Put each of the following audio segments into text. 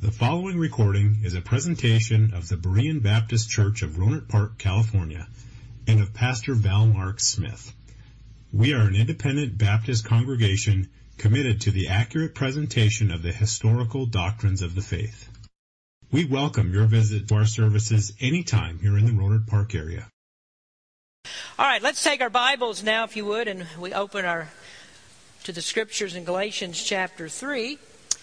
The following recording is a presentation of the Berean Baptist Church of Rohnert Park, California, and of Pastor Val Mark Smith. We are an independent Baptist congregation committed to the accurate presentation of the historical doctrines of the faith. We welcome your visit to our services anytime here in the Rohnert Park area. All right, let's take our Bibles now, if you would, and we open our to the scriptures in Galatians chapter 3.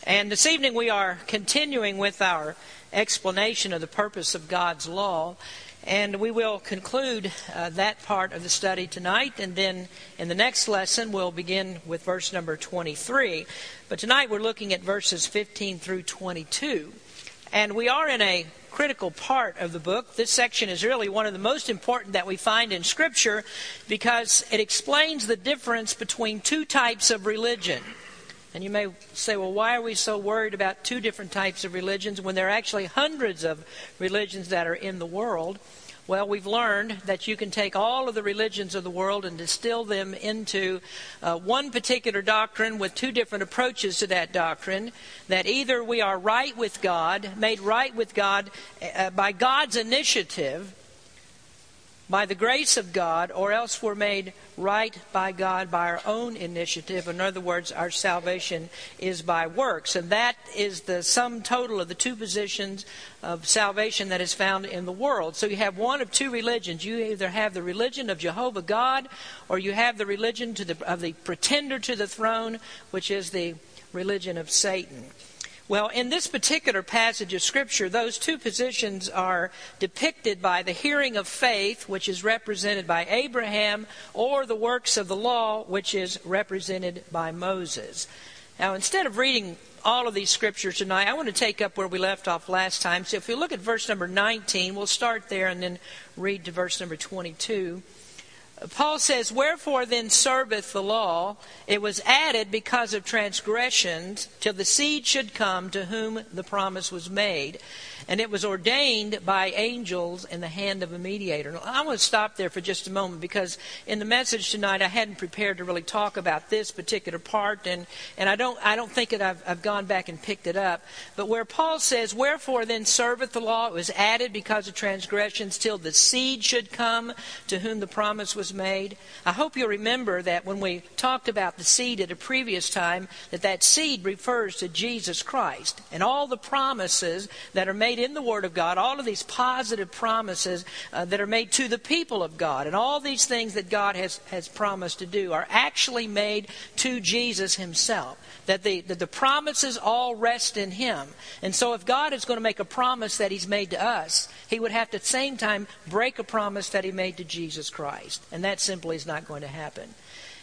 And this evening we are continuing with our explanation of the purpose of God's law. And we will conclude uh, that part of the study tonight. And then in the next lesson, we'll begin with verse number 23. But tonight we're looking at verses 15 through 22. And we are in a critical part of the book. This section is really one of the most important that we find in Scripture because it explains the difference between two types of religion. And you may say, well, why are we so worried about two different types of religions when there are actually hundreds of religions that are in the world? Well, we've learned that you can take all of the religions of the world and distill them into uh, one particular doctrine with two different approaches to that doctrine. That either we are right with God, made right with God uh, by God's initiative, by the grace of God, or else we're made right by God by our own initiative. In other words, our salvation is by works. And that is the sum total of the two positions of salvation that is found in the world. So you have one of two religions. You either have the religion of Jehovah God, or you have the religion the, of the pretender to the throne, which is the religion of Satan. Well, in this particular passage of Scripture, those two positions are depicted by the hearing of faith, which is represented by Abraham, or the works of the law, which is represented by Moses. Now, instead of reading all of these scriptures tonight, I want to take up where we left off last time. So if we look at verse number 19, we'll start there and then read to verse number 22. Paul says, Wherefore then serveth the law? It was added because of transgressions, till the seed should come to whom the promise was made. And it was ordained by angels in the hand of a mediator. I want to stop there for just a moment because in the message tonight I hadn't prepared to really talk about this particular part, and, and I don't I don't think that I've, I've gone back and picked it up. But where Paul says, Wherefore then serveth the law? It was added because of transgressions till the seed should come to whom the promise was made. I hope you'll remember that when we talked about the seed at a previous time, that that seed refers to Jesus Christ. And all the promises that are made in the Word of God, all of these positive promises uh, that are made to the people of God, and all these things that God has, has promised to do are actually made to Jesus Himself that the, that the promises all rest in Him. And so if God is going to make a promise that He's made to us, He would have to at the same time break a promise that He made to Jesus Christ. And that simply is not going to happen.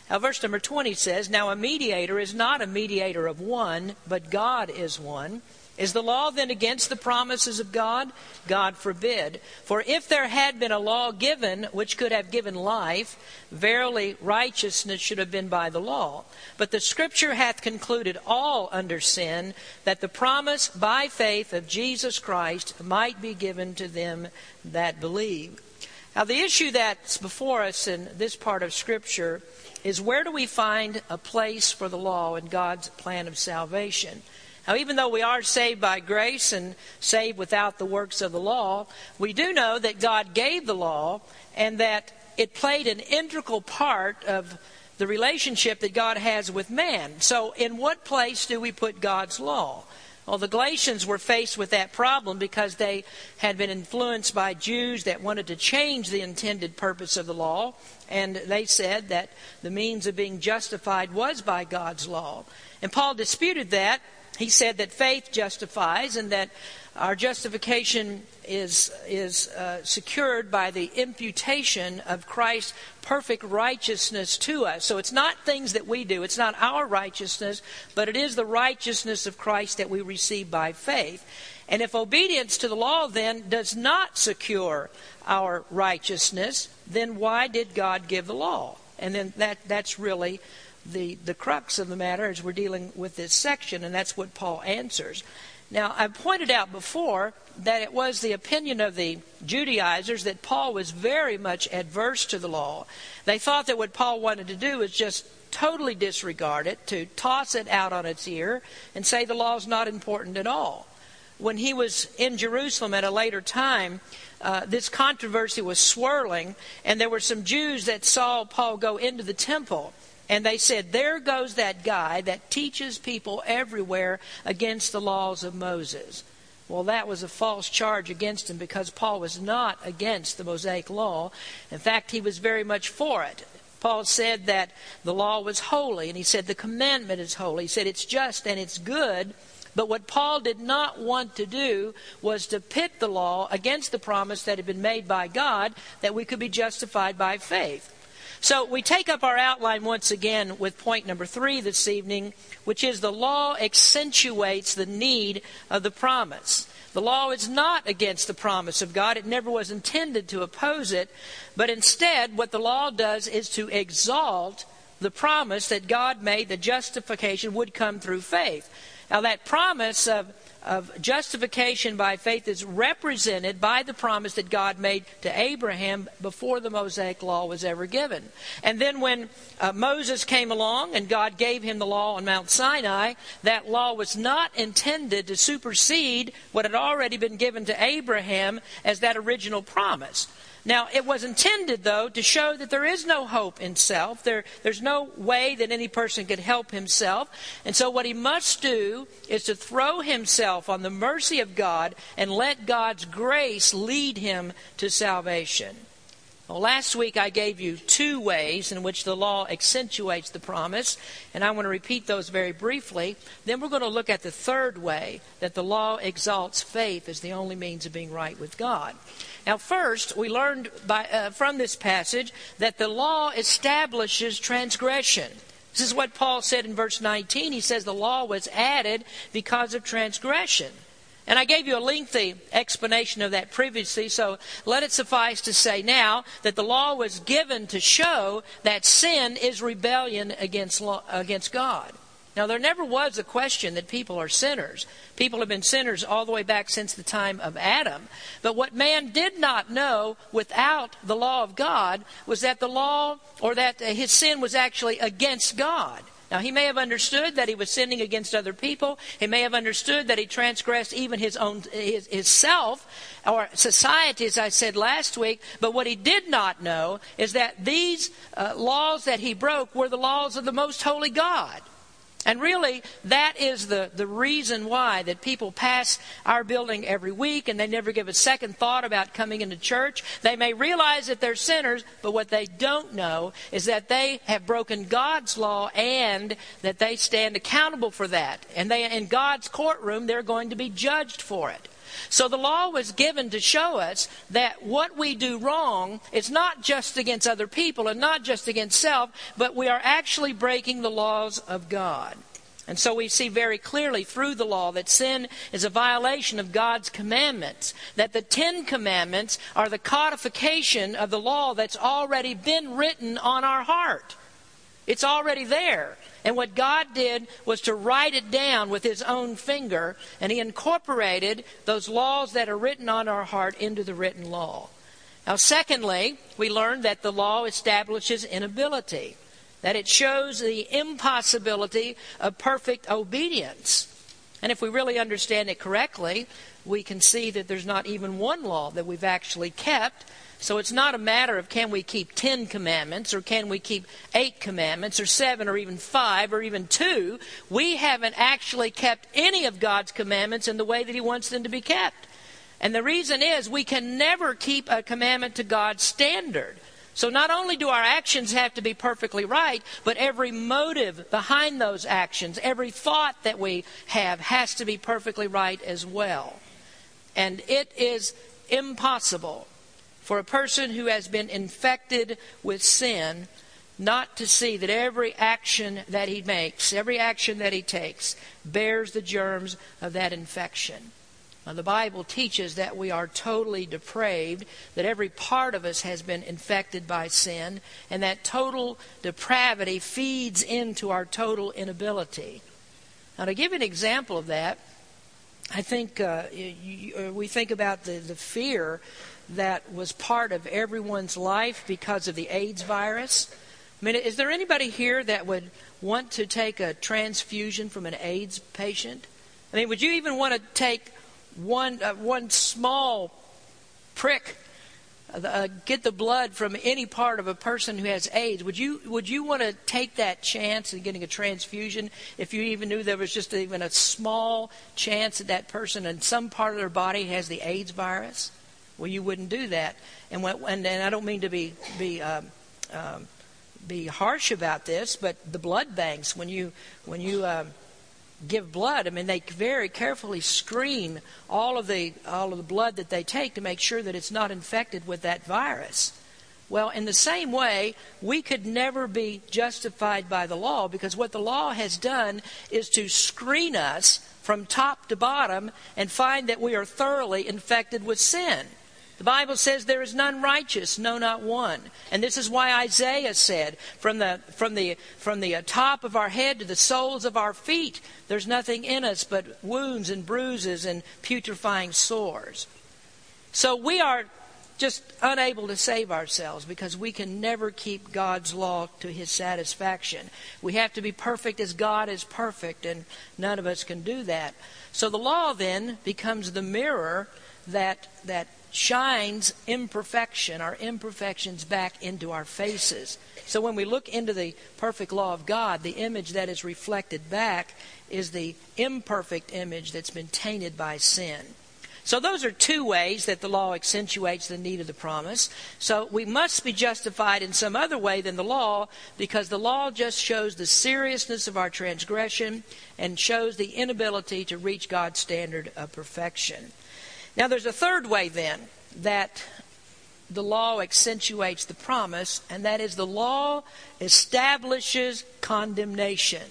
Now, verse number 20 says, Now a mediator is not a mediator of one, but God is one. Is the law then against the promises of God? God forbid. For if there had been a law given which could have given life, verily righteousness should have been by the law. But the Scripture hath concluded all under sin, that the promise by faith of Jesus Christ might be given to them that believe. Now, the issue that's before us in this part of Scripture is where do we find a place for the law in God's plan of salvation? Now, even though we are saved by grace and saved without the works of the law, we do know that God gave the law and that it played an integral part of the relationship that God has with man. So, in what place do we put God's law? Well, the Galatians were faced with that problem because they had been influenced by Jews that wanted to change the intended purpose of the law. And they said that the means of being justified was by God's law. And Paul disputed that he said that faith justifies and that our justification is, is uh, secured by the imputation of Christ's perfect righteousness to us. So it's not things that we do, it's not our righteousness, but it is the righteousness of Christ that we receive by faith. And if obedience to the law then does not secure our righteousness, then why did God give the law? And then that, that's really the, the crux of the matter as we're dealing with this section, and that's what Paul answers. Now, I pointed out before that it was the opinion of the Judaizers that Paul was very much adverse to the law. They thought that what Paul wanted to do was just totally disregard it, to toss it out on its ear, and say the law is not important at all. when he was in Jerusalem at a later time, uh, this controversy was swirling, and there were some Jews that saw Paul go into the temple. And they said, There goes that guy that teaches people everywhere against the laws of Moses. Well, that was a false charge against him because Paul was not against the Mosaic law. In fact, he was very much for it. Paul said that the law was holy, and he said the commandment is holy. He said it's just and it's good. But what Paul did not want to do was to pit the law against the promise that had been made by God that we could be justified by faith. So we take up our outline once again with point number three this evening, which is the law accentuates the need of the promise. The law is not against the promise of God. It never was intended to oppose it. But instead, what the law does is to exalt the promise that God made that justification would come through faith. Now, that promise of of justification by faith is represented by the promise that God made to Abraham before the Mosaic law was ever given. And then when uh, Moses came along and God gave him the law on Mount Sinai, that law was not intended to supersede what had already been given to Abraham as that original promise. Now, it was intended, though, to show that there is no hope in self. There, there's no way that any person could help himself. And so, what he must do is to throw himself on the mercy of God and let God's grace lead him to salvation. Well, last week I gave you two ways in which the law accentuates the promise, and I want to repeat those very briefly. Then we're going to look at the third way that the law exalts faith as the only means of being right with God. Now, first, we learned by, uh, from this passage that the law establishes transgression. This is what Paul said in verse 19. He says the law was added because of transgression. And I gave you a lengthy explanation of that previously, so let it suffice to say now that the law was given to show that sin is rebellion against, law, against God. Now, there never was a question that people are sinners. People have been sinners all the way back since the time of Adam. But what man did not know without the law of God was that the law, or that his sin was actually against God. Now, he may have understood that he was sinning against other people. He may have understood that he transgressed even his own, his, his self or society, as I said last week. But what he did not know is that these uh, laws that he broke were the laws of the most holy God. And really, that is the, the reason why that people pass our building every week and they never give a second thought about coming into church. They may realize that they're sinners, but what they don't know is that they have broken God's law and that they stand accountable for that. And they, in God's courtroom, they're going to be judged for it. So the law was given to show us that what we do wrong is not just against other people and not just against self, but we are actually breaking the laws of God. And so we see very clearly through the law that sin is a violation of God's commandments, that the Ten Commandments are the codification of the law that's already been written on our heart. It's already there. And what God did was to write it down with His own finger, and He incorporated those laws that are written on our heart into the written law. Now, secondly, we learned that the law establishes inability, that it shows the impossibility of perfect obedience. And if we really understand it correctly, we can see that there's not even one law that we've actually kept so it's not a matter of can we keep 10 commandments or can we keep 8 commandments or 7 or even 5 or even 2. We haven't actually kept any of God's commandments in the way that He wants them to be kept. And the reason is we can never keep a commandment to God's standard. So not only do our actions have to be perfectly right, but every motive behind those actions, every thought that we have has to be perfectly right as well. And it is impossible for a person who has been infected with sin not to see that every action that he makes, every action that he takes, bears the germs of that infection. Now, the Bible teaches that we are totally depraved, that every part of us has been infected by sin, and that total depravity feeds into our total inability. Now, to give an example of that, I think uh, you, uh, we think about the, the fear that was part of everyone's life because of the AIDS virus. I mean, is there anybody here that would want to take a transfusion from an AIDS patient? I mean, would you even want to take one, uh, one small prick uh, get the blood from any part of a person who has AIDS, would you would you want to take that chance in getting a transfusion if you even knew there was just even a small chance that that person in some part of their body has the AIDS virus? Well, you wouldn't do that. And when, and, and I don't mean to be be um, um, be harsh about this, but the blood banks when you when you um, give blood, I mean, they very carefully screen all of the all of the blood that they take to make sure that it's not infected with that virus. Well, in the same way, we could never be justified by the law because what the law has done is to screen us from top to bottom and find that we are thoroughly infected with sin. The Bible says there is none righteous, no, not one. And this is why Isaiah said, from the, from the, from the uh, top of our head to the soles of our feet, there's nothing in us but wounds and bruises and putrefying sores. So we are just unable to save ourselves because we can never keep God's law to his satisfaction. We have to be perfect as God is perfect, and none of us can do that. So the law then becomes the mirror that, that shines imperfection, our imperfections back into our faces. So when we look into the perfect law of God, the image that is reflected back is the imperfect image that's been tainted by sin. So those are two ways that the law accentuates the need of the promise. So we must be justified in some other way than the law because the law just shows the seriousness of our transgression and shows the inability to reach God's standard of perfection. Now, there's a third way then that the law accentuates the promise, and that is the law establishes condemnation.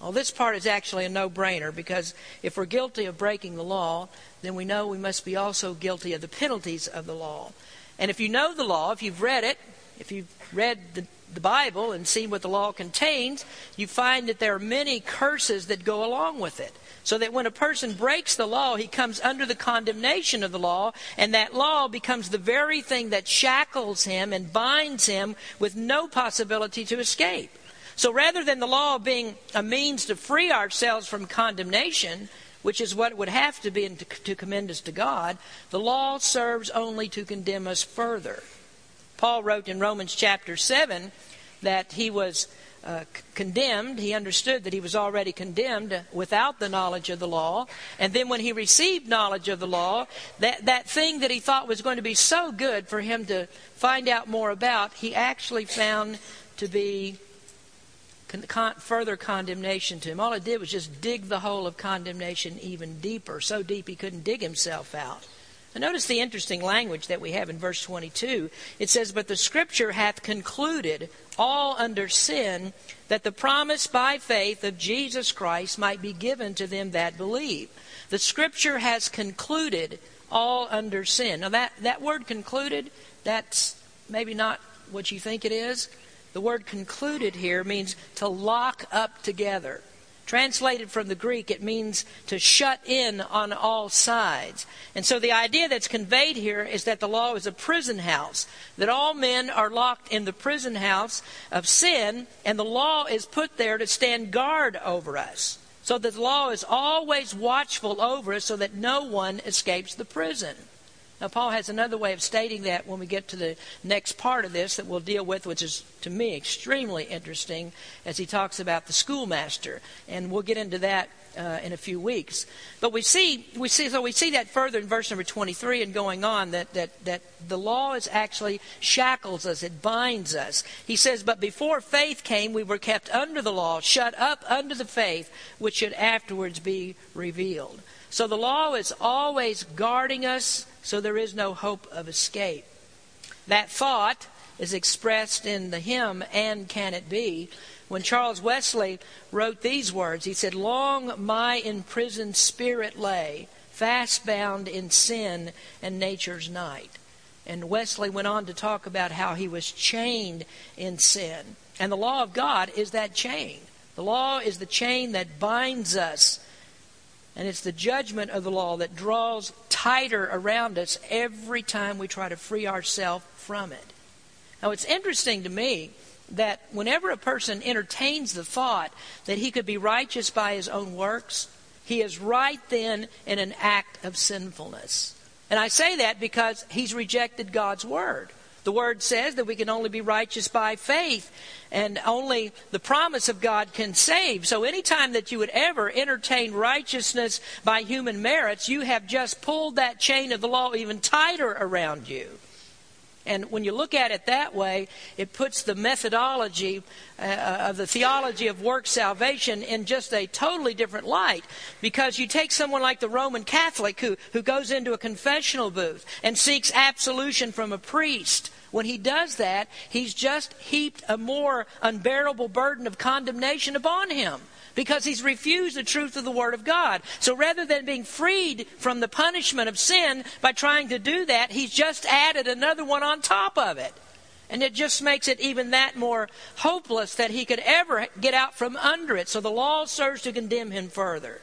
Well, this part is actually a no brainer because if we're guilty of breaking the law, then we know we must be also guilty of the penalties of the law. And if you know the law, if you've read it, if you've read the, the Bible and seen what the law contains, you find that there are many curses that go along with it. So that when a person breaks the law, he comes under the condemnation of the law, and that law becomes the very thing that shackles him and binds him with no possibility to escape. So rather than the law being a means to free ourselves from condemnation, which is what it would have to be to, to commend us to God, the law serves only to condemn us further. Paul wrote in Romans chapter 7 that he was uh, condemned, he understood that he was already condemned without the knowledge of the law. And then when he received knowledge of the law, that, that thing that he thought was going to be so good for him to find out more about, he actually found to be con- further condemnation to him. All it did was just dig the hole of condemnation even deeper, so deep he couldn't dig himself out. And notice the interesting language that we have in verse 22. It says, But the Scripture hath concluded all under sin, that the promise by faith of Jesus Christ might be given to them that believe. The Scripture has concluded all under sin. Now, that, that word concluded, that's maybe not what you think it is. The word concluded here means to lock up together. Translated from the Greek, it means to shut in on all sides. And so the idea that's conveyed here is that the law is a prison house, that all men are locked in the prison house of sin, and the law is put there to stand guard over us. So that the law is always watchful over us so that no one escapes the prison. Now, Paul has another way of stating that when we get to the next part of this that we'll deal with, which is to me extremely interesting as he talks about the schoolmaster. And we'll get into that uh, in a few weeks. But we see, we see, so we see that further in verse number 23 and going on that, that, that the law is actually shackles us, it binds us. He says, But before faith came, we were kept under the law, shut up under the faith, which should afterwards be revealed. So the law is always guarding us so there is no hope of escape. That thought is expressed in the hymn, And Can It Be? When Charles Wesley wrote these words, he said, Long my imprisoned spirit lay, fast bound in sin and nature's night. And Wesley went on to talk about how he was chained in sin. And the law of God is that chain. The law is the chain that binds us and it's the judgment of the law that draws tighter around us every time we try to free ourselves from it. Now, it's interesting to me that whenever a person entertains the thought that he could be righteous by his own works, he is right then in an act of sinfulness. And I say that because he's rejected God's word. The word says that we can only be righteous by faith, and only the promise of God can save. So, anytime that you would ever entertain righteousness by human merits, you have just pulled that chain of the law even tighter around you. And when you look at it that way, it puts the methodology uh, of the theology of work salvation in just a totally different light. Because you take someone like the Roman Catholic who, who goes into a confessional booth and seeks absolution from a priest. When he does that, he's just heaped a more unbearable burden of condemnation upon him because he's refused the truth of the Word of God. So rather than being freed from the punishment of sin by trying to do that, he's just added another one on top of it. And it just makes it even that more hopeless that he could ever get out from under it. So the law serves to condemn him further.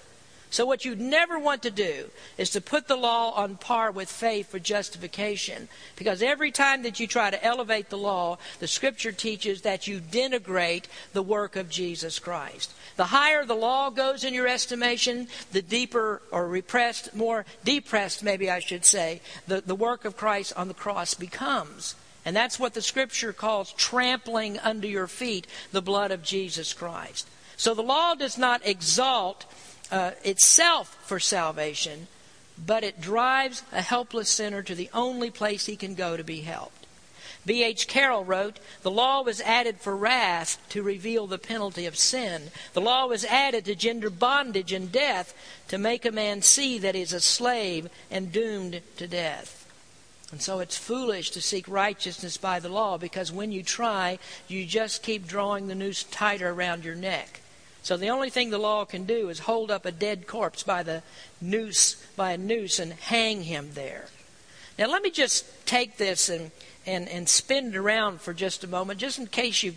So, what you never want to do is to put the law on par with faith for justification. Because every time that you try to elevate the law, the scripture teaches that you denigrate the work of Jesus Christ. The higher the law goes in your estimation, the deeper or repressed, more depressed, maybe I should say, the, the work of Christ on the cross becomes. And that's what the scripture calls trampling under your feet the blood of Jesus Christ. So the law does not exalt uh, itself for salvation, but it drives a helpless sinner to the only place he can go to be helped. B.H. Carroll wrote, The law was added for wrath to reveal the penalty of sin. The law was added to gender bondage and death to make a man see that he is a slave and doomed to death. And so it's foolish to seek righteousness by the law because when you try, you just keep drawing the noose tighter around your neck. So the only thing the law can do is hold up a dead corpse by the noose by a noose and hang him there. Now let me just take this and and, and spin it around for just a moment, just in case you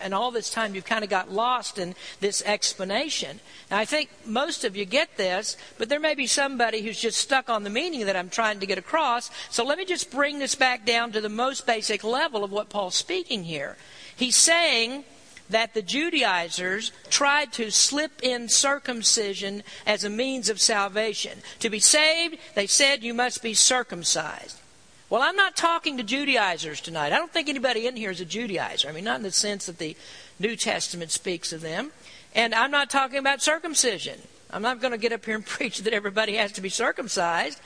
and all this time you've kind of got lost in this explanation. Now, I think most of you get this, but there may be somebody who's just stuck on the meaning that I'm trying to get across. So let me just bring this back down to the most basic level of what Paul's speaking here. He's saying that the Judaizers tried to slip in circumcision as a means of salvation. To be saved, they said you must be circumcised. Well, I'm not talking to Judaizers tonight. I don't think anybody in here is a Judaizer. I mean, not in the sense that the New Testament speaks of them. And I'm not talking about circumcision. I'm not going to get up here and preach that everybody has to be circumcised.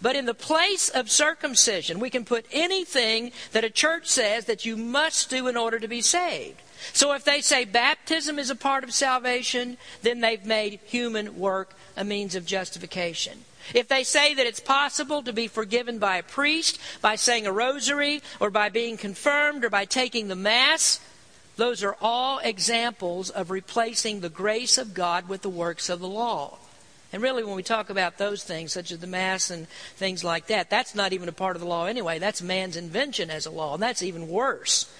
But in the place of circumcision, we can put anything that a church says that you must do in order to be saved. So if they say baptism is a part of salvation, then they've made human work a means of justification. If they say that it's possible to be forgiven by a priest, by saying a rosary, or by being confirmed, or by taking the Mass, those are all examples of replacing the grace of God with the works of the law. And really, when we talk about those things, such as the Mass and things like that, that's not even a part of the law anyway. That's man's invention as a law, and that's even worse.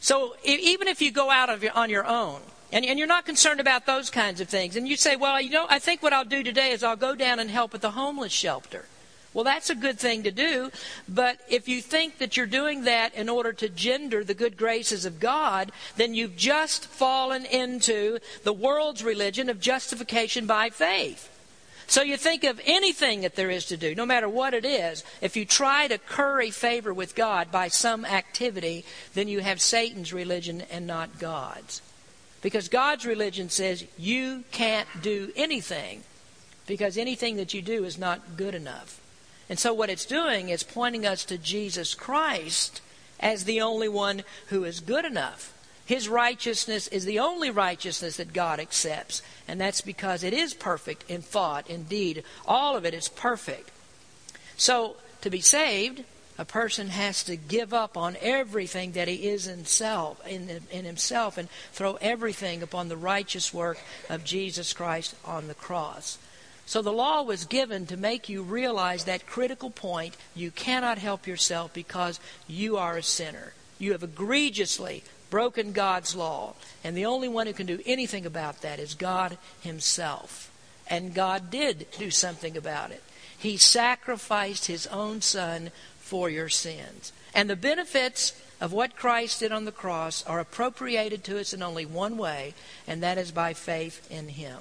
So even if you go out of your, on your own, and, and, you're not concerned about those kinds of things, and you say, well, you know, I think what I'll do today is I'll go down and help at the homeless shelter. Well, that's a good thing to do, but if you think that you're doing that in order to gender the good graces of God, then you've just fallen into the world's religion of justification by faith. So you think of anything that there is to do, no matter what it is, if you try to curry favor with God by some activity, then you have Satan's religion and not God's. Because God's religion says you can't do anything because anything that you do is not good enough. And so what it's doing is pointing us to Jesus Christ as the only one who is good enough. His righteousness is the only righteousness that God accepts. And that's because it is perfect in thought, in deed. All of it is perfect. So, to be saved, a person has to give up on everything that he is in, self, in, in himself and throw everything upon the righteous work of Jesus Christ on the cross. So the law was given to make you realize that critical point you cannot help yourself because you are a sinner. You have egregiously broken God's law. And the only one who can do anything about that is God Himself. And God did do something about it. He sacrificed His own Son for your sins. And the benefits of what Christ did on the cross are appropriated to us in only one way, and that is by faith in Him.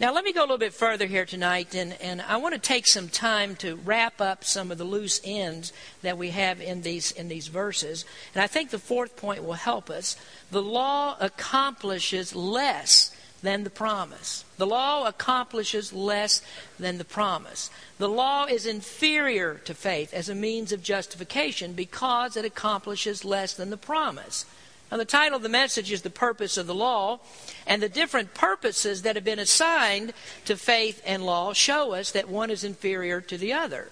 Now, let me go a little bit further here tonight, and, and I want to take some time to wrap up some of the loose ends that we have in these, in these verses. And I think the fourth point will help us. The law accomplishes less than the promise. The law accomplishes less than the promise. The law is inferior to faith as a means of justification because it accomplishes less than the promise. Now, the title of the message is The Purpose of the Law, and the different purposes that have been assigned to faith and law show us that one is inferior to the other.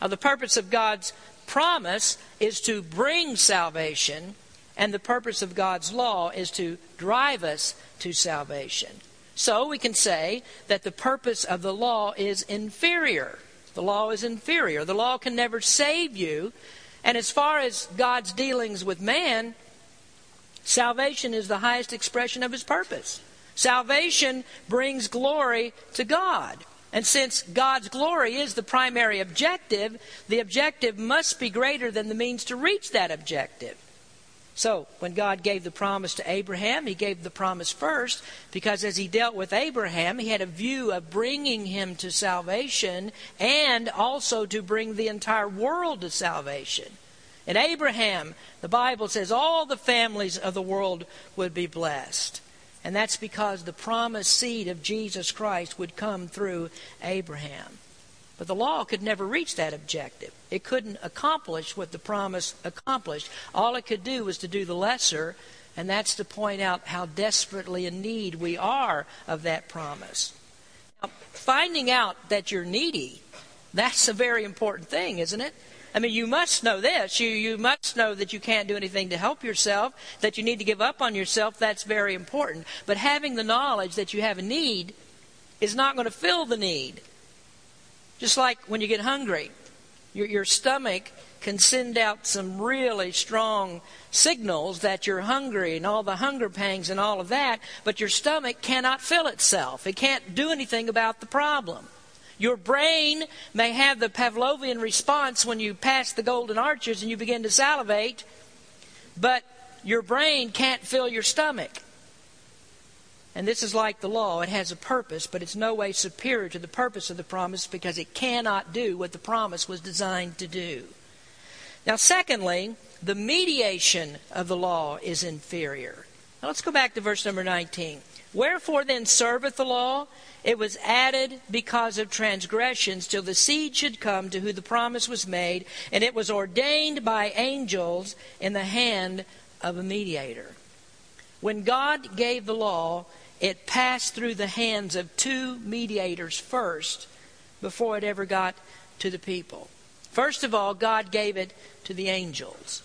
Now, the purpose of God's promise is to bring salvation, and the purpose of God's law is to drive us to salvation. So we can say that the purpose of the law is inferior. The law is inferior. The law can never save you. And as far as God's dealings with man, Salvation is the highest expression of his purpose. Salvation brings glory to God. And since God's glory is the primary objective, the objective must be greater than the means to reach that objective. So, when God gave the promise to Abraham, he gave the promise first because as he dealt with Abraham, he had a view of bringing him to salvation and also to bring the entire world to salvation. In Abraham, the Bible says all the families of the world would be blessed. And that's because the promised seed of Jesus Christ would come through Abraham. But the law could never reach that objective. It couldn't accomplish what the promise accomplished. All it could do was to do the lesser, and that's to point out how desperately in need we are of that promise. Now, finding out that you're needy, that's a very important thing, isn't it? I mean, you must know this. You, you must know that you can't do anything to help yourself, that you need to give up on yourself. That's very important. But having the knowledge that you have a need is not going to fill the need. Just like when you get hungry, your, your stomach can send out some really strong signals that you're hungry and all the hunger pangs and all of that, but your stomach cannot fill itself. It can't do anything about the problem. Your brain may have the Pavlovian response when you pass the golden arches and you begin to salivate, but your brain can't fill your stomach. And this is like the law. It has a purpose, but it's no way superior to the purpose of the promise because it cannot do what the promise was designed to do. Now, secondly, the mediation of the law is inferior. Now, let's go back to verse number 19. Wherefore then serveth the law? It was added because of transgressions till the seed should come to who the promise was made, and it was ordained by angels in the hand of a mediator. When God gave the law, it passed through the hands of two mediators first before it ever got to the people. First of all, God gave it to the angels.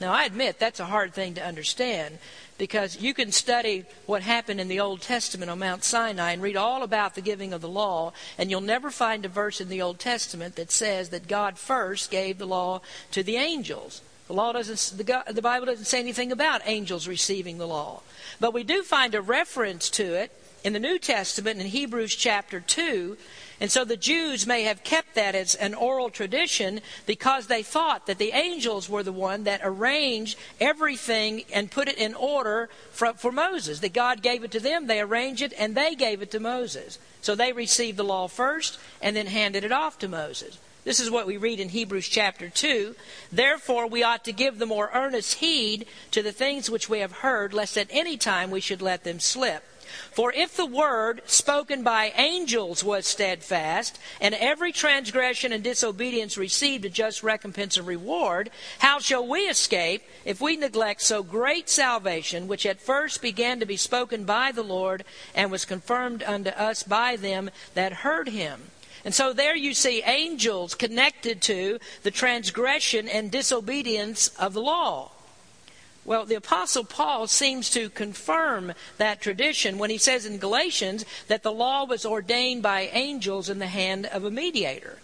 Now, I admit that's a hard thing to understand because you can study what happened in the Old Testament on Mount Sinai and read all about the giving of the law, and you'll never find a verse in the Old Testament that says that God first gave the law to the angels. The law doesn't, the, the Bible doesn't say anything about angels receiving the law. But we do find a reference to it in the New Testament in Hebrews chapter 2 and so the Jews may have kept that as an oral tradition because they thought that the angels were the one that arranged everything and put it in order for, for Moses. That God gave it to them, they arranged it, and they gave it to Moses. So they received the law first and then handed it off to Moses. This is what we read in Hebrews chapter 2. Therefore, we ought to give the more earnest heed to the things which we have heard, lest at any time we should let them slip. For if the word spoken by angels was steadfast, and every transgression and disobedience received a just recompense and reward, how shall we escape if we neglect so great salvation, which at first began to be spoken by the Lord, and was confirmed unto us by them that heard him? And so there you see angels connected to the transgression and disobedience of the law. Well, the Apostle Paul seems to confirm that tradition when he says in Galatians that the law was ordained by angels in the hand of a mediator.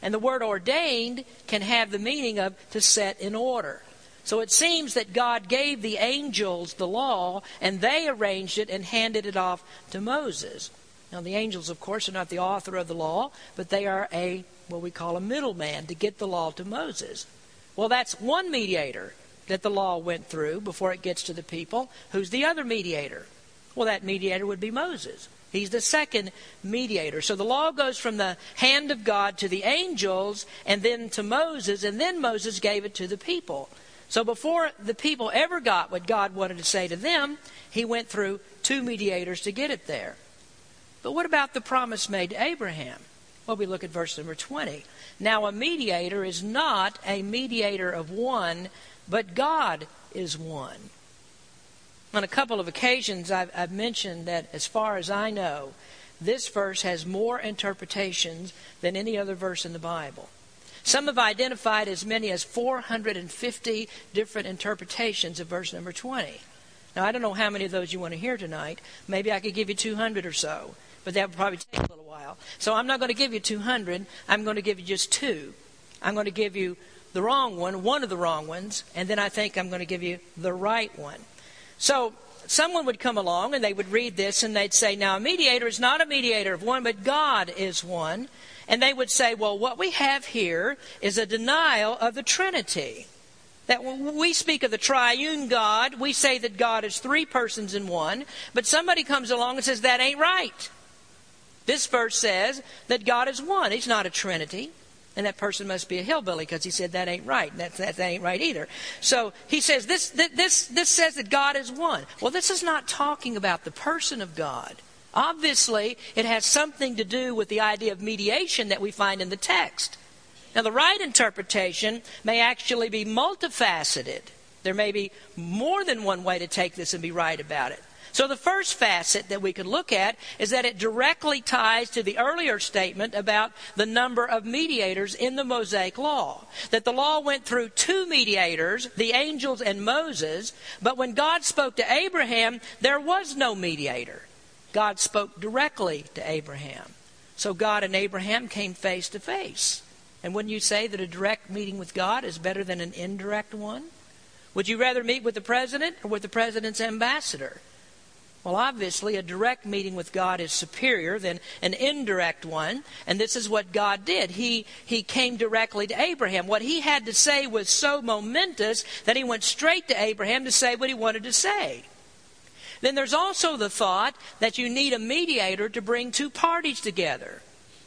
And the word ordained can have the meaning of to set in order. So it seems that God gave the angels the law and they arranged it and handed it off to Moses. Now, the angels, of course, are not the author of the law, but they are a, what we call a middleman to get the law to Moses. Well, that's one mediator that the law went through before it gets to the people. Who's the other mediator? Well, that mediator would be Moses. He's the second mediator. So the law goes from the hand of God to the angels and then to Moses, and then Moses gave it to the people. So before the people ever got what God wanted to say to them, he went through two mediators to get it there. But what about the promise made to Abraham? Well, we look at verse number 20. Now, a mediator is not a mediator of one, but God is one. On a couple of occasions, I've, I've, mentioned that, as far as I know, this verse has more interpretations than any other verse in the Bible. Some have identified as many as 450 different interpretations of verse number 20. Now, I don't know how many of those you want to hear tonight. Maybe I could give you 200 or so, but that would probably take a little while. So I'm not going to give you 200. I'm going to give you just two. I'm going to give you the wrong one, one of the wrong ones, and then I think I'm going to give you the right one. So someone would come along and they would read this and they'd say, Now, a mediator is not a mediator of one, but God is one. And they would say, Well, what we have here is a denial of the Trinity. That when we speak of the triune God, we say that God is three persons in one, but somebody comes along and says that ain't right. This verse says that God is one. He's not a Trinity. And that person must be a hillbilly because he said that ain't right. That, that, that ain't right either. So he says this, this, this says that God is one. Well, this is not talking about the person of God. Obviously, it has something to do with the idea of mediation that we find in the text. Now, the right interpretation may actually be multifaceted. There may be more than one way to take this and be right about it. So, the first facet that we could look at is that it directly ties to the earlier statement about the number of mediators in the Mosaic Law. That the law went through two mediators, the angels and Moses, but when God spoke to Abraham, there was no mediator. God spoke directly to Abraham. So, God and Abraham came face to face. And wouldn't you say that a direct meeting with God is better than an indirect one? Would you rather meet with the president or with the president's ambassador? Well, obviously, a direct meeting with God is superior than an indirect one. And this is what God did. He, he came directly to Abraham. What he had to say was so momentous that he went straight to Abraham to say what he wanted to say. Then there's also the thought that you need a mediator to bring two parties together.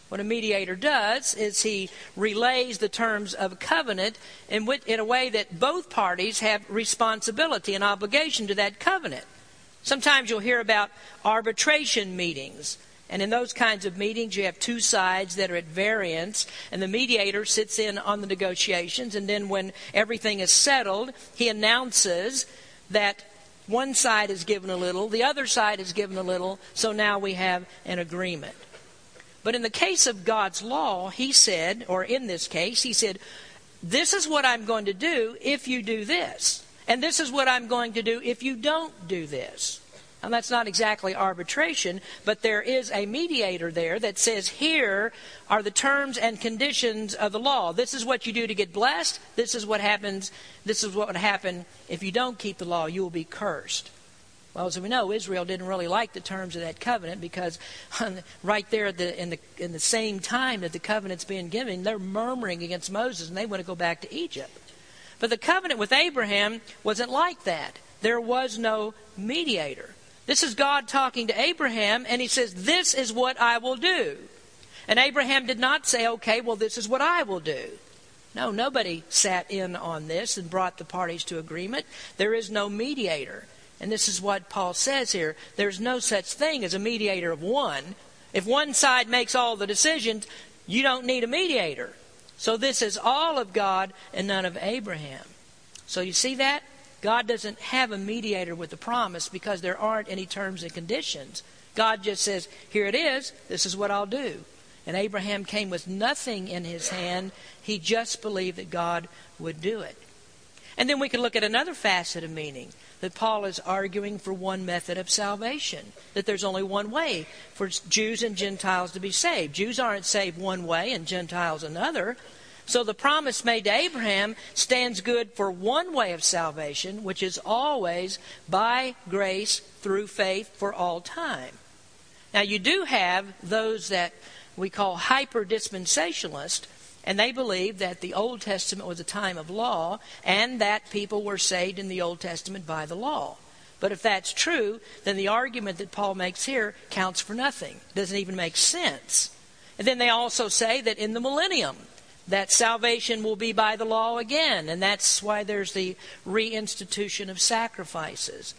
What a mediator does is he relays the terms of a covenant in, in a way that both parties have responsibility and obligation to that covenant. Sometimes you'll hear about arbitration meetings. And in those kinds of meetings, you have two sides that are at variance, and the mediator sits in on the negotiations. And then, when everything is settled, he announces that one side is given a little, the other side is given a little, so now we have an agreement. But in the case of God's law, he said, or in this case, he said, This is what I'm going to do if you do this. And this is what I'm going to do if you don't do this. And that's not exactly arbitration, but there is a mediator there that says, here are the terms and conditions of the law. This is what you do to get blessed. This is what happens. This is what would happen if you don't keep the law. You will be cursed. Well, as we know, Israel didn't really like the terms of that covenant because right there the, in, the, in the same time that the covenant's being given, they're murmuring against Moses and they want to go back to Egypt. But the covenant with Abraham wasn't like that. There was no mediator. This is God talking to Abraham, and he says, This is what I will do. And Abraham did not say, Okay, well, this is what I will do. No, nobody sat in on this and brought the parties to agreement. There is no mediator. And this is what Paul says here. There's no such thing as a mediator of one. If one side makes all the decisions, you don't need a mediator. So this is all of God and none of Abraham. So you see that? God doesn't have a mediator with the promise because there aren't any terms and conditions. God just says, Here it is, this is what I'll do. And Abraham came with nothing in his hand. He just believed that God would do it. And then we can look at another facet of meaning that Paul is arguing for one method of salvation, that there's only one way for Jews and Gentiles to be saved. Jews aren't saved one way and Gentiles another. So the promise made to Abraham stands good for one way of salvation, which is always by grace through faith for all time. Now, you do have those that we call hyper dispensationalists and they believed that the Old Testament was a time of law and that people were saved in the Old Testament by the law. But if that's true, then the argument that Paul makes here counts for nothing. Doesn't even make sense. And then they also say that in the millennium, that salvation will be by the law again, and that's why there's the reinstitution of sacrifices.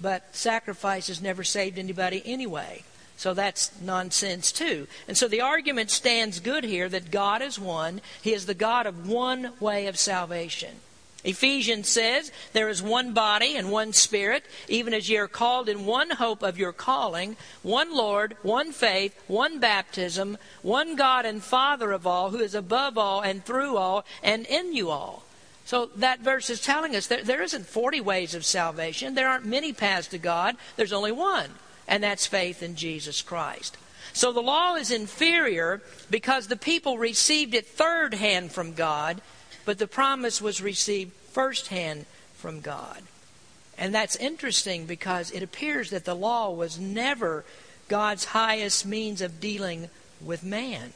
But sacrifices never saved anybody anyway. So that's nonsense too. And so the argument stands good here that God is one. He is the God of one way of salvation. Ephesians says, There is one body and one spirit, even as ye are called in one hope of your calling, one Lord, one faith, one baptism, one God and Father of all, who is above all and through all and in you all. So that verse is telling us that there isn't 40 ways of salvation. There aren't many paths to God. There's only one, and that's faith in Jesus Christ. So the law is inferior because the people received it third hand from God but the promise was received first hand from God. And that's interesting because it appears that the law was never God's highest means of dealing with man.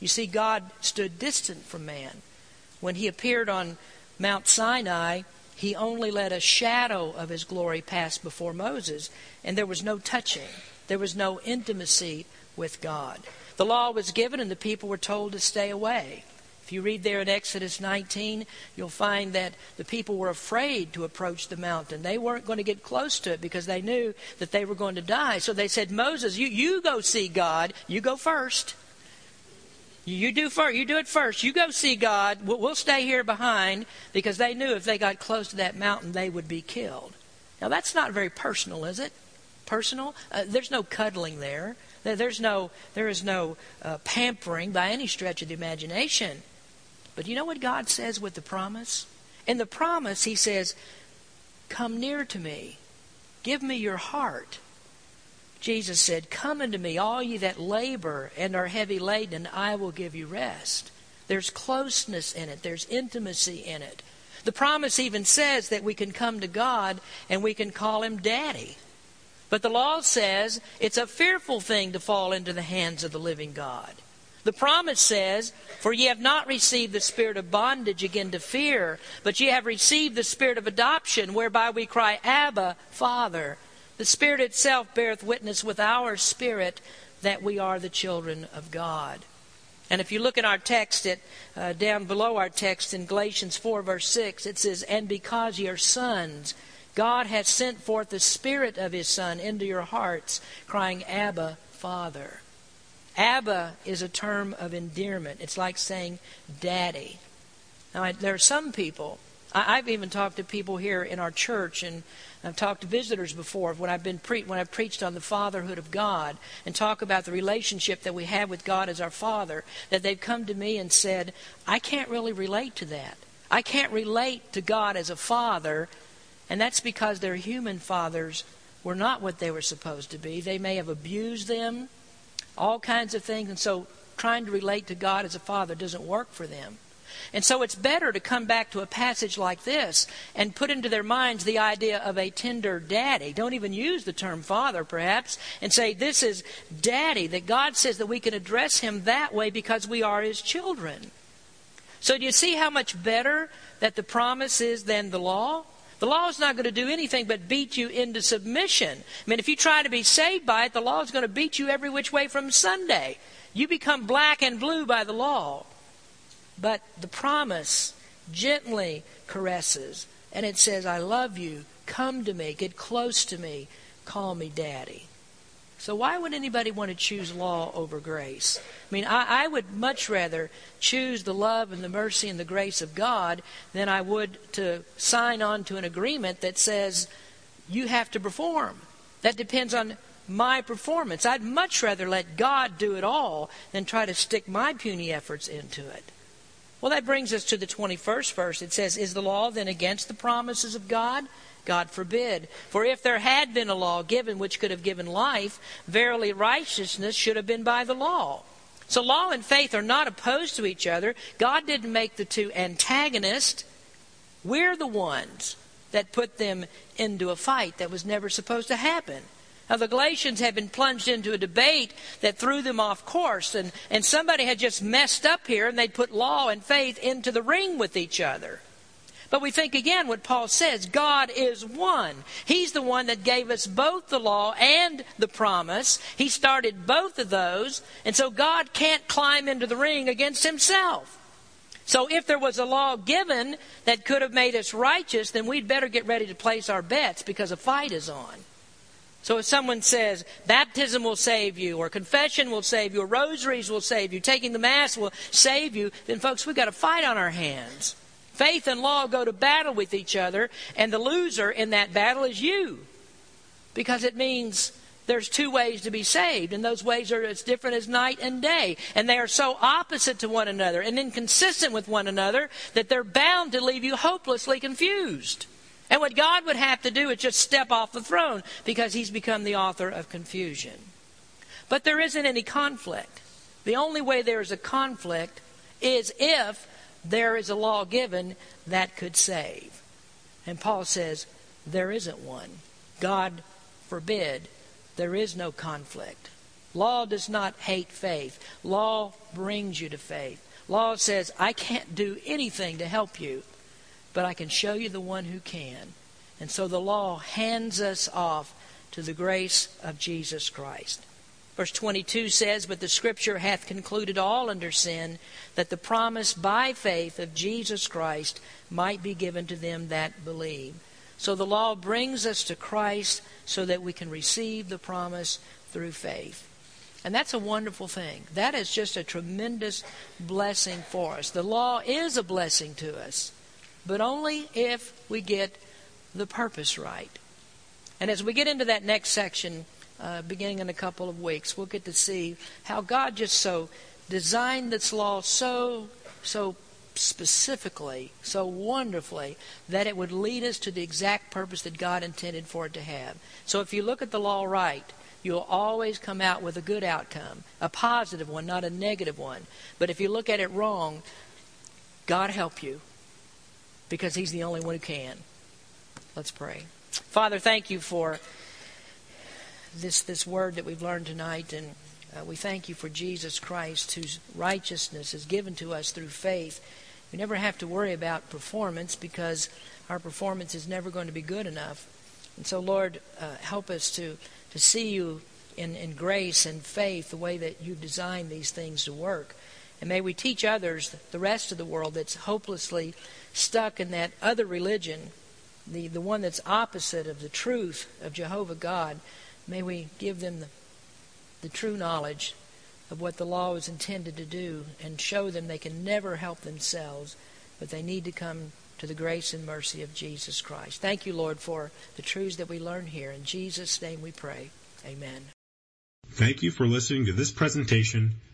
You see, God stood distant from man. When he appeared on Mount Sinai, he only let a shadow of his glory pass before Moses, and there was no touching, there was no intimacy with God. The law was given, and the people were told to stay away. If you read there in Exodus 19, you'll find that the people were afraid to approach the mountain. They weren't going to get close to it because they knew that they were going to die. So they said, Moses, you, you go see God. You go first. You do first. You do it first. You go see God. We'll, stay here behind because they knew if they got close to that mountain, they would be killed. Now that's not very personal, is it? Personal? Uh, there's no cuddling there. There's no, there is no uh, pampering by any stretch of the imagination. But you know what God says with the promise? In the promise, He says, Come near to me, give me your heart. Jesus said, Come unto me, all ye that labor and are heavy laden, I will give you rest. There's closeness in it, there's intimacy in it. The promise even says that we can come to God and we can call Him Daddy. But the law says it's a fearful thing to fall into the hands of the living God. The promise says, For ye have not received the spirit of bondage again to fear, but ye have received the spirit of adoption, whereby we cry, Abba, Father. The Spirit itself beareth witness with our spirit that we are the children of God. And if you look in our text, it, uh, down below our text in Galatians 4, verse 6, it says, And because ye are sons, God hath sent forth the Spirit of His Son into your hearts, crying, Abba, Father. Abba is a term of endearment. It's like saying daddy. Now, there are some people, I, have even talked to people here in our church, and I've talked to visitors before when I've been pre- when I've preached on the fatherhood of God and talk about the relationship that we have with God as our Father. That they've come to me and said, "I can't really relate to that. I can't relate to God as a father," and that's because their human fathers were not what they were supposed to be. They may have abused them all kinds of things. And so trying to relate to God as a father doesn't work for them. And so it's better to come back to a passage like this and put into their minds the idea of a tender daddy. Don't even use the term father, perhaps, and say, This is daddy, that God says that we can address him that way because we are his children. So do you see how much better that the promise is than the law? The law is not going to do anything but beat you into submission. I mean, if you try to be saved by it, the law is going to beat you every which way from Sunday. You become black and blue by the law. But the promise gently caresses, and it says, I love you. Come to me. Get close to me. Call me daddy. So, why would anybody want to choose law over grace? I mean, I, I, would much rather choose the love and the mercy and the grace of God than I would to sign on to an agreement that says you have to perform. That depends on my performance. I'd much rather let God do it all than try to stick my puny efforts into it. Well, that brings us to the 21st verse. It says, Is the law then against the promises of God? God forbid. For if there had been a law given which could have given life, verily righteousness should have been by the law. So law and faith are not opposed to each other. God didn't make the two antagonists. We're the ones that put them into a fight that was never supposed to happen. Now, the Galatians had been plunged into a debate that threw them off course, and, and somebody had just messed up here, and they'd put law and faith into the ring with each other. But we think again what Paul says God is one. He's the one that gave us both the law and the promise. He started both of those, and so God can't climb into the ring against himself. So if there was a law given that could have made us righteous, then we'd better get ready to place our bets because a fight is on. So if someone says baptism will save you, or confession will save you, or rosaries will save you, taking the Mass will save you, then folks, we've got a fight on our hands. Faith and law go to battle with each other, and the loser in that battle is you. Because it means there's two ways to be saved, and those ways are as different as night and day. And they are so opposite to one another and inconsistent with one another that they're bound to leave you hopelessly confused. And what God would have to do is just step off the throne because he's become the author of confusion. But there isn't any conflict. The only way there is a conflict is if there is a law given that could save. And Paul says, there isn't one. God forbid. There is no conflict. Law does not hate faith. Law brings you to faith. Law says, I can't do anything to help you, but I can show you the one who can. And so the law hands us off to the grace of Jesus Christ. Verse 22 says, But the Scripture hath concluded all under sin, that the promise by faith of Jesus Christ might be given to them that believe. So the law brings us to Christ so that we can receive the promise through faith. And that's a wonderful thing. That is just a tremendous blessing for us. The law is a blessing to us, but only if we get the purpose right. And as we get into that next section, uh, beginning in a couple of weeks. We'll get to see how God just so designed this law so so specifically, so wonderfully, that it would lead us to the exact purpose that God intended for it to have. So if you look at the law right, you'll always come out with a good outcome, a positive one, not a negative one. But if you look at it wrong, God help you because He's the only one who can. Let's pray. Father, thank you for this, this word that we've learned tonight. And uh, we thank you for Jesus Christ, whose righteousness is given to us through faith. We never have to worry about performance because our performance is never going to be good enough. And so, Lord, uh, help us to, to see you in, in grace and faith the way that you designed these things to work. And may we teach others, the rest of the world that's hopelessly stuck in that other religion, the, the one that's opposite of the truth of Jehovah God, May we give them the, the true knowledge of what the law is intended to do and show them they can never help themselves, but they need to come to the grace and mercy of Jesus Christ. Thank you, Lord, for the truths that we learn here. In Jesus' name we pray. Amen. Thank you for listening to this presentation